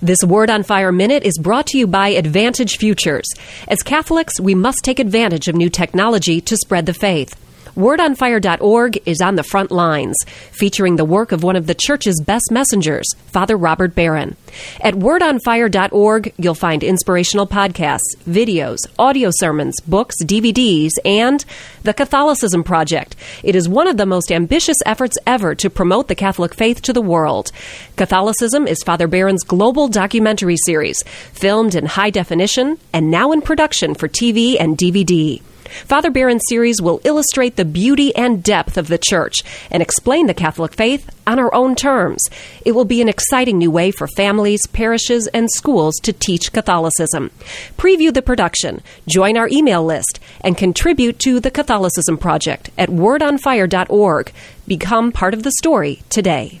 This Word on Fire Minute is brought to you by Advantage Futures. As Catholics, we must take advantage of new technology to spread the faith. WordOnFire.org is on the front lines, featuring the work of one of the Church's best messengers, Father Robert Barron. At WordOnFire.org, you'll find inspirational podcasts, videos, audio sermons, books, DVDs, and the Catholicism Project. It is one of the most ambitious efforts ever to promote the Catholic faith to the world. Catholicism is Father Barron's global documentary series, filmed in high definition and now in production for TV and DVD. Father Barron's series will illustrate the beauty and depth of the Church and explain the Catholic faith on our own terms. It will be an exciting new way for families, parishes, and schools to teach Catholicism. Preview the production, join our email list, and contribute to the Catholicism Project at wordonfire.org. Become part of the story today.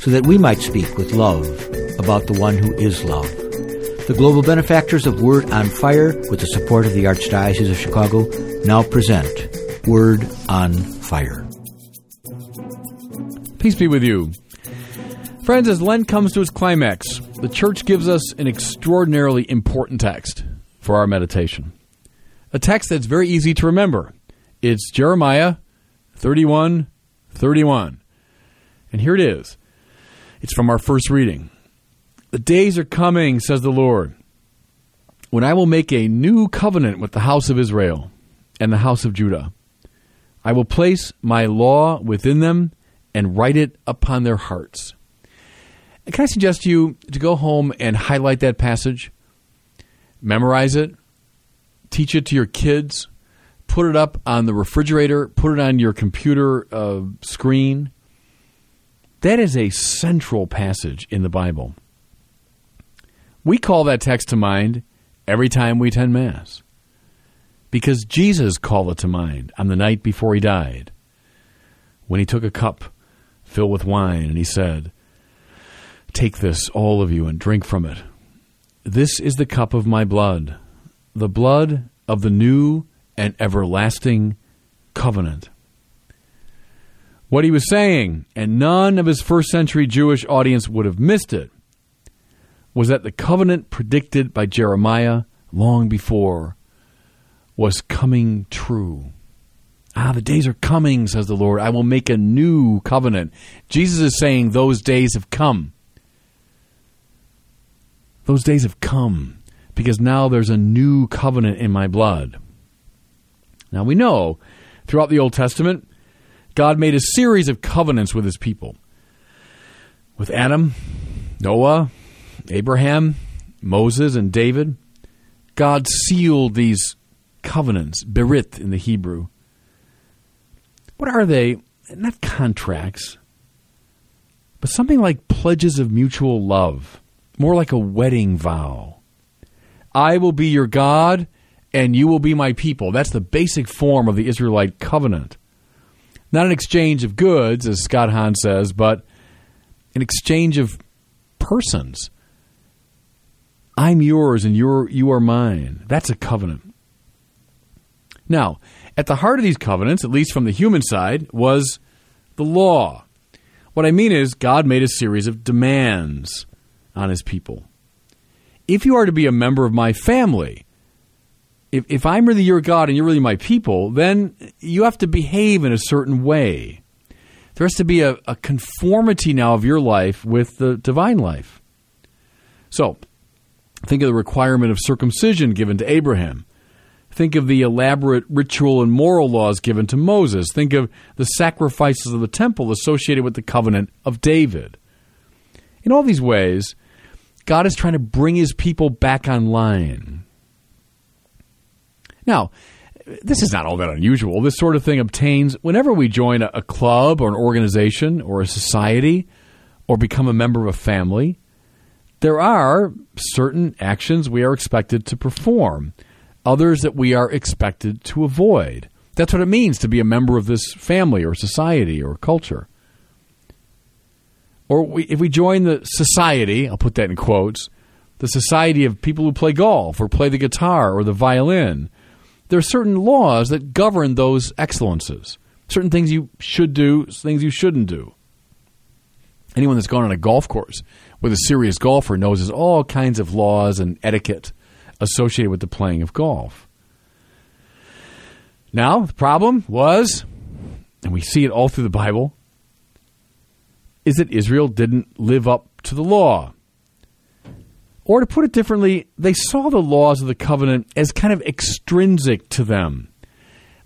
so that we might speak with love about the one who is love. The global benefactors of Word on Fire, with the support of the Archdiocese of Chicago, now present Word on Fire. Peace be with you. Friends, as Lent comes to its climax, the Church gives us an extraordinarily important text for our meditation. A text that's very easy to remember. It's Jeremiah 31 31. And here it is. It's from our first reading. The days are coming, says the Lord, when I will make a new covenant with the house of Israel and the house of Judah. I will place my law within them and write it upon their hearts. Can I suggest to you to go home and highlight that passage, memorize it, teach it to your kids, put it up on the refrigerator, put it on your computer uh, screen, that is a central passage in the Bible. We call that text to mind every time we attend Mass because Jesus called it to mind on the night before he died when he took a cup filled with wine and he said, Take this, all of you, and drink from it. This is the cup of my blood, the blood of the new and everlasting covenant what he was saying, and none of his first century Jewish audience would have missed it, was that the covenant predicted by Jeremiah long before was coming true. Ah, the days are coming, says the Lord. I will make a new covenant. Jesus is saying those days have come. Those days have come because now there's a new covenant in my blood. Now we know throughout the Old Testament, God made a series of covenants with his people. With Adam, Noah, Abraham, Moses, and David, God sealed these covenants, berit in the Hebrew. What are they? Not contracts, but something like pledges of mutual love, more like a wedding vow. I will be your God, and you will be my people. That's the basic form of the Israelite covenant. Not an exchange of goods, as Scott Hahn says, but an exchange of persons. I'm yours and you're you are mine. That's a covenant. Now, at the heart of these covenants, at least from the human side, was the law. What I mean is God made a series of demands on his people. If you are to be a member of my family, if, if I'm really your God and you're really my people, then you have to behave in a certain way. There has to be a, a conformity now of your life with the divine life. So, think of the requirement of circumcision given to Abraham. Think of the elaborate ritual and moral laws given to Moses. Think of the sacrifices of the temple associated with the covenant of David. In all these ways, God is trying to bring his people back online. Now, this is not all that unusual. This sort of thing obtains whenever we join a, club or an organization or a society or become a member of a family. There are certain actions we are expected to perform, others that we are expected to avoid. That's what it means to be a member of this family or society or culture. Or we, if we join the society, I'll put that in quotes, the society of people who play golf or play the guitar or the violin, there are certain laws that govern those excellences. Certain things you should do, things you shouldn't do. Anyone that's gone on a golf course with a serious golfer knows there's all kinds of laws and etiquette associated with the playing of golf. Now, the problem was, and we see it all through the Bible, is that Israel didn't live up to the law. Or to put it differently, they saw the laws of the covenant as kind of extrinsic to them.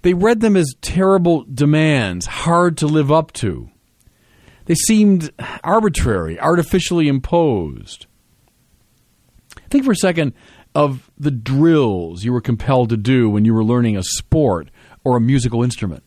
They read them as terrible demands, hard to live up to. They seemed arbitrary, artificially imposed. Think for a second of the drills you were compelled to do when you were learning a sport or a musical instrument.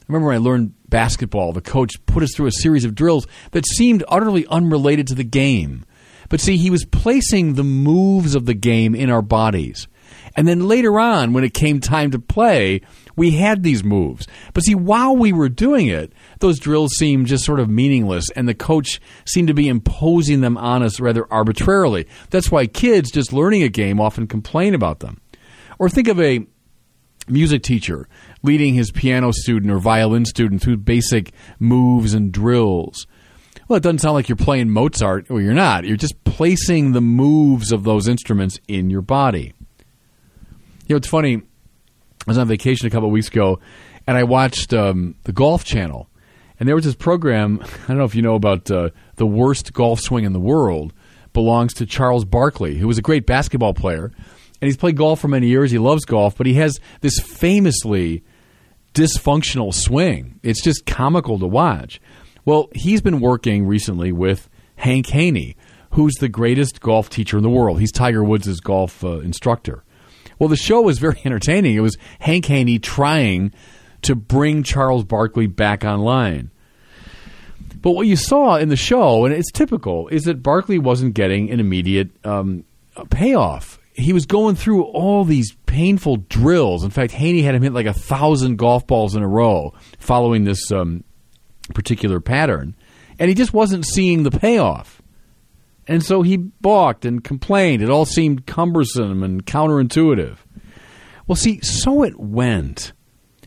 I remember when I learned basketball, the coach put us through a series of drills that seemed utterly unrelated to the game. But see, he was placing the moves of the game in our bodies. And then later on, when it came time to play, we had these moves. But see, while we were doing it, those drills seemed just sort of meaningless, and the coach seemed to be imposing them on us rather arbitrarily. That's why kids just learning a game often complain about them. Or think of a music teacher leading his piano student or violin student through basic moves and drills. Well, it doesn't sound like you're playing Mozart. Well, you're not. You're just placing the moves of those instruments in your body. You know, it's funny. I was on vacation a couple weeks ago, and I watched um, the Golf Channel, and there was this program. I don't know if you know about uh, the worst golf swing in the world. Belongs to Charles Barkley, who was a great basketball player, and he's played golf for many years. He loves golf, but he has this famously dysfunctional swing. It's just comical to watch. Well, he's been working recently with Hank Haney, who's the greatest golf teacher in the world. He's Tiger Woods' golf uh, instructor. Well, the show was very entertaining. It was Hank Haney trying to bring Charles Barkley back online. But what you saw in the show, and it's typical, is that Barkley wasn't getting an immediate um, payoff. He was going through all these painful drills. In fact, Haney had him hit like a thousand golf balls in a row following this um, particular pattern, and he just wasn't seeing the payoff. And so he balked and complained. It all seemed cumbersome and counterintuitive. Well, see, so it went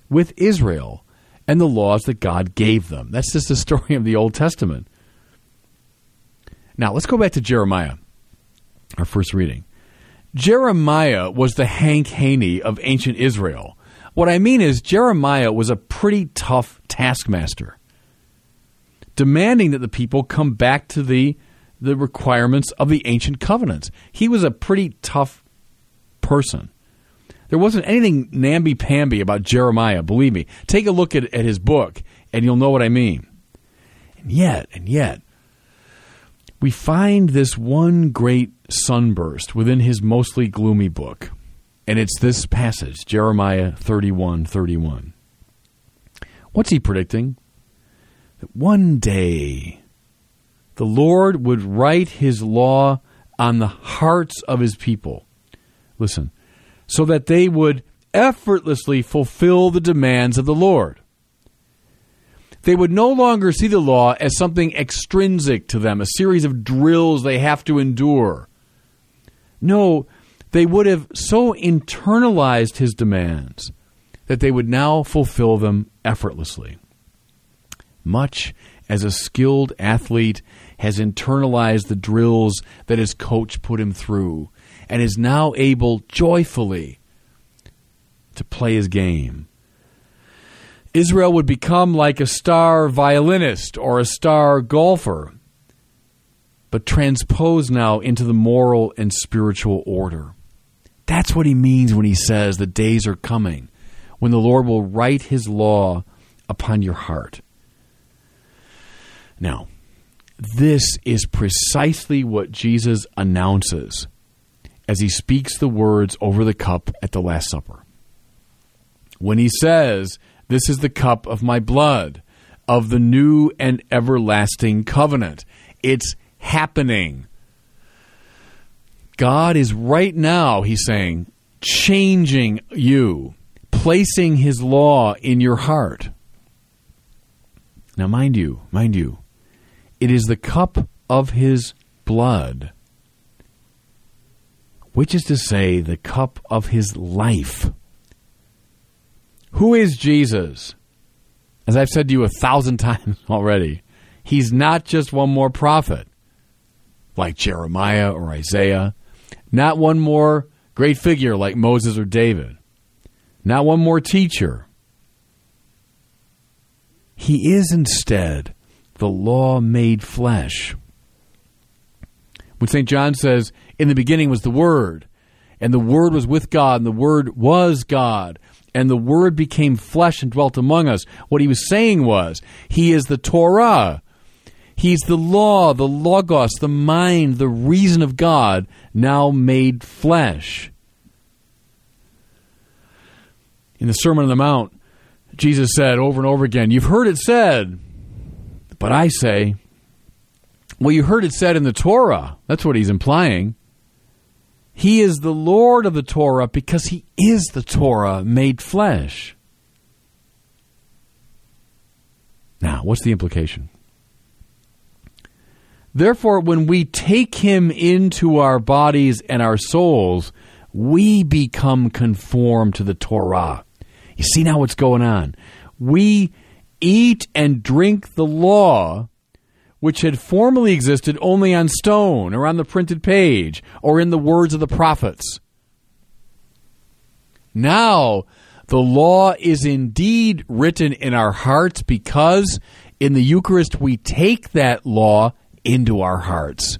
with Israel and the laws that God gave them. That's just the story of the Old Testament. Now, let's go back to Jeremiah, our first reading. Jeremiah was the Hank Haney of ancient Israel. What I mean is, Jeremiah was a pretty tough taskmaster, demanding that the people come back to the, the requirements of the ancient covenants. He was a pretty tough person. There wasn't anything namby pamby about Jeremiah, believe me. Take a look at, at his book, and you'll know what I mean. And yet, and yet, we find this one great sunburst within his mostly gloomy book. And it's this passage, Jeremiah 31 31. What's he predicting? That one day the Lord would write his law on the hearts of his people. Listen, so that they would effortlessly fulfill the demands of the Lord. They would no longer see the law as something extrinsic to them, a series of drills they have to endure. No, they would have so internalized his demands that they would now fulfill them effortlessly. Much as a skilled athlete has internalized the drills that his coach put him through and is now able joyfully to play his game. Israel would become like a star violinist or a star golfer, but transposed now into the moral and spiritual order. That's what he means when he says the days are coming when the Lord will write his law upon your heart. Now, this is precisely what Jesus announces as he speaks the words over the cup at the Last Supper. when he says, This is the cup of my blood, of the new and everlasting covenant. It's happening. God is right now, he's saying, changing you, placing his law in your heart. Now, mind you, mind you, it is the cup of his blood, which is to say, the cup of his life. Who is Jesus? As I've said to you a thousand times already, he's not just one more prophet like Jeremiah or Isaiah, not one more great figure like Moses or David, not one more teacher. He is instead the law made flesh. When St. John says, In the beginning was the Word, and the Word was with God, and the Word was God, and the Word became flesh and dwelt among us. What he was saying was, He is the Torah. He's the law, the Logos, the mind, the reason of God, now made flesh. In the Sermon on the Mount, Jesus said over and over again, You've heard it said, but I say, well, you heard it said in the Torah. That's what he's implying. He is the Lord of the Torah because he is the Torah made flesh. Now, what's the implication? Therefore, when we take him into our bodies and our souls, we become conformed to the Torah. You see now what's going on? We eat and drink the law which had formerly existed only on stone or on the printed page or in the words of the prophets. Now, the law is indeed written in our hearts because in the Eucharist we take that law into our hearts.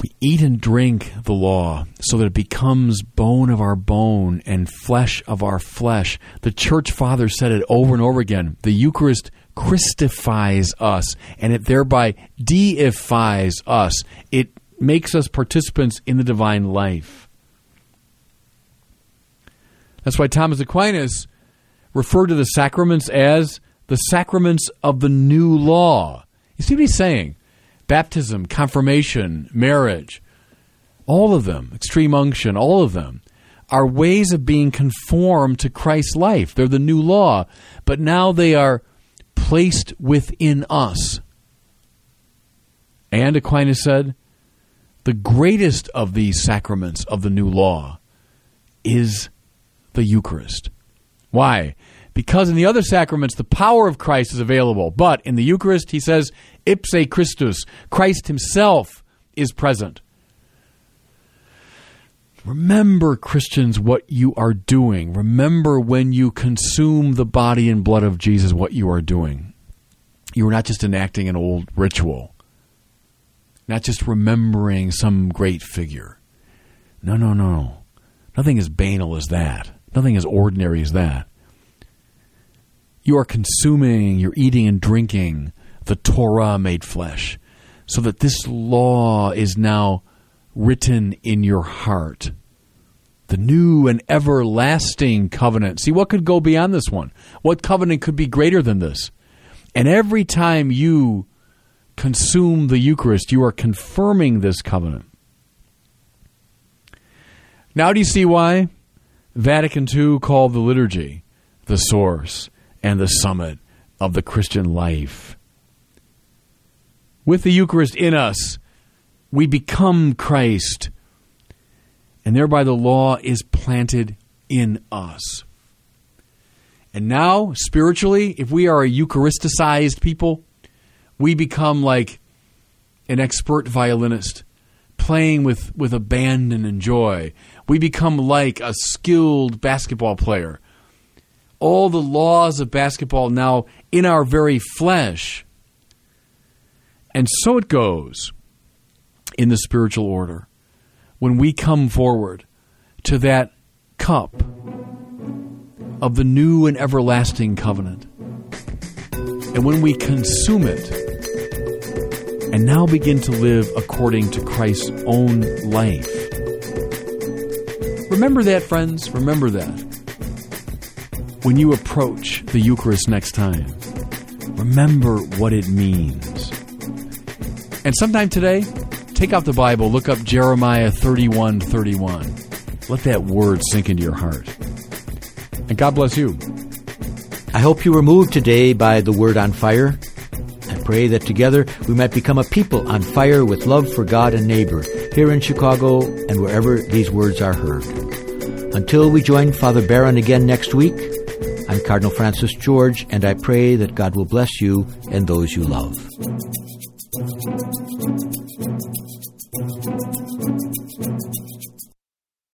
We eat and drink the law so that it becomes bone of our bone and flesh of our flesh. The church father said it over and over again. The Eucharist Christifies us and it thereby deifies us. It makes us participants in the divine life. That's why Thomas Aquinas referred to the sacraments as the sacraments of the new law. You see what he's saying? Baptism, confirmation, marriage, all of them, extreme unction, all of them are ways of being conformed to Christ's life. They're the new law, but now they are placed within us. And Aquinas said, the greatest of these sacraments of the new law is the Eucharist. Why? Because in the other sacraments, the power of Christ is available. But in the Eucharist, he says, ipse Christus, Christ himself is present. Remember, Christians, what you are doing. Remember when you consume the body and blood of Jesus, what you are doing. You are not just enacting an old ritual, not just remembering some great figure. No, no, no. Nothing as banal as that. Nothing as ordinary as that. You are consuming, you're eating and drinking the Torah made flesh, so that this law is now written in your heart. The new and everlasting covenant. See, what could go beyond this one? What covenant could be greater than this? And every time you consume the Eucharist, you are confirming this covenant. Now, do you see why Vatican II called the liturgy the source and the summit of the Christian life? With the Eucharist in us, we become Christ, and thereby the law is planted in us. And now, spiritually, if we are a Eucharisticized people, we become like an expert violinist playing with, with abandon and joy. We become like a skilled basketball player. All the laws of basketball now in our very flesh. And so it goes in the spiritual order. When we come forward to that cup of the new and everlasting covenant, and when we consume it and now begin to live according to Christ's own life, Remember that, friends. Remember that. When you approach the Eucharist next time, remember what it means. And sometime today, take out the Bible, look up Jeremiah 31 31. Let that word sink into your heart. And God bless you. I hope you were moved today by the word on fire. I pray that together we might become a people on fire with love for God and neighbor here in Chicago and wherever these words are heard. Until we join Father Barron again next week, I'm Cardinal Francis George, and I pray that God will bless you and those you love.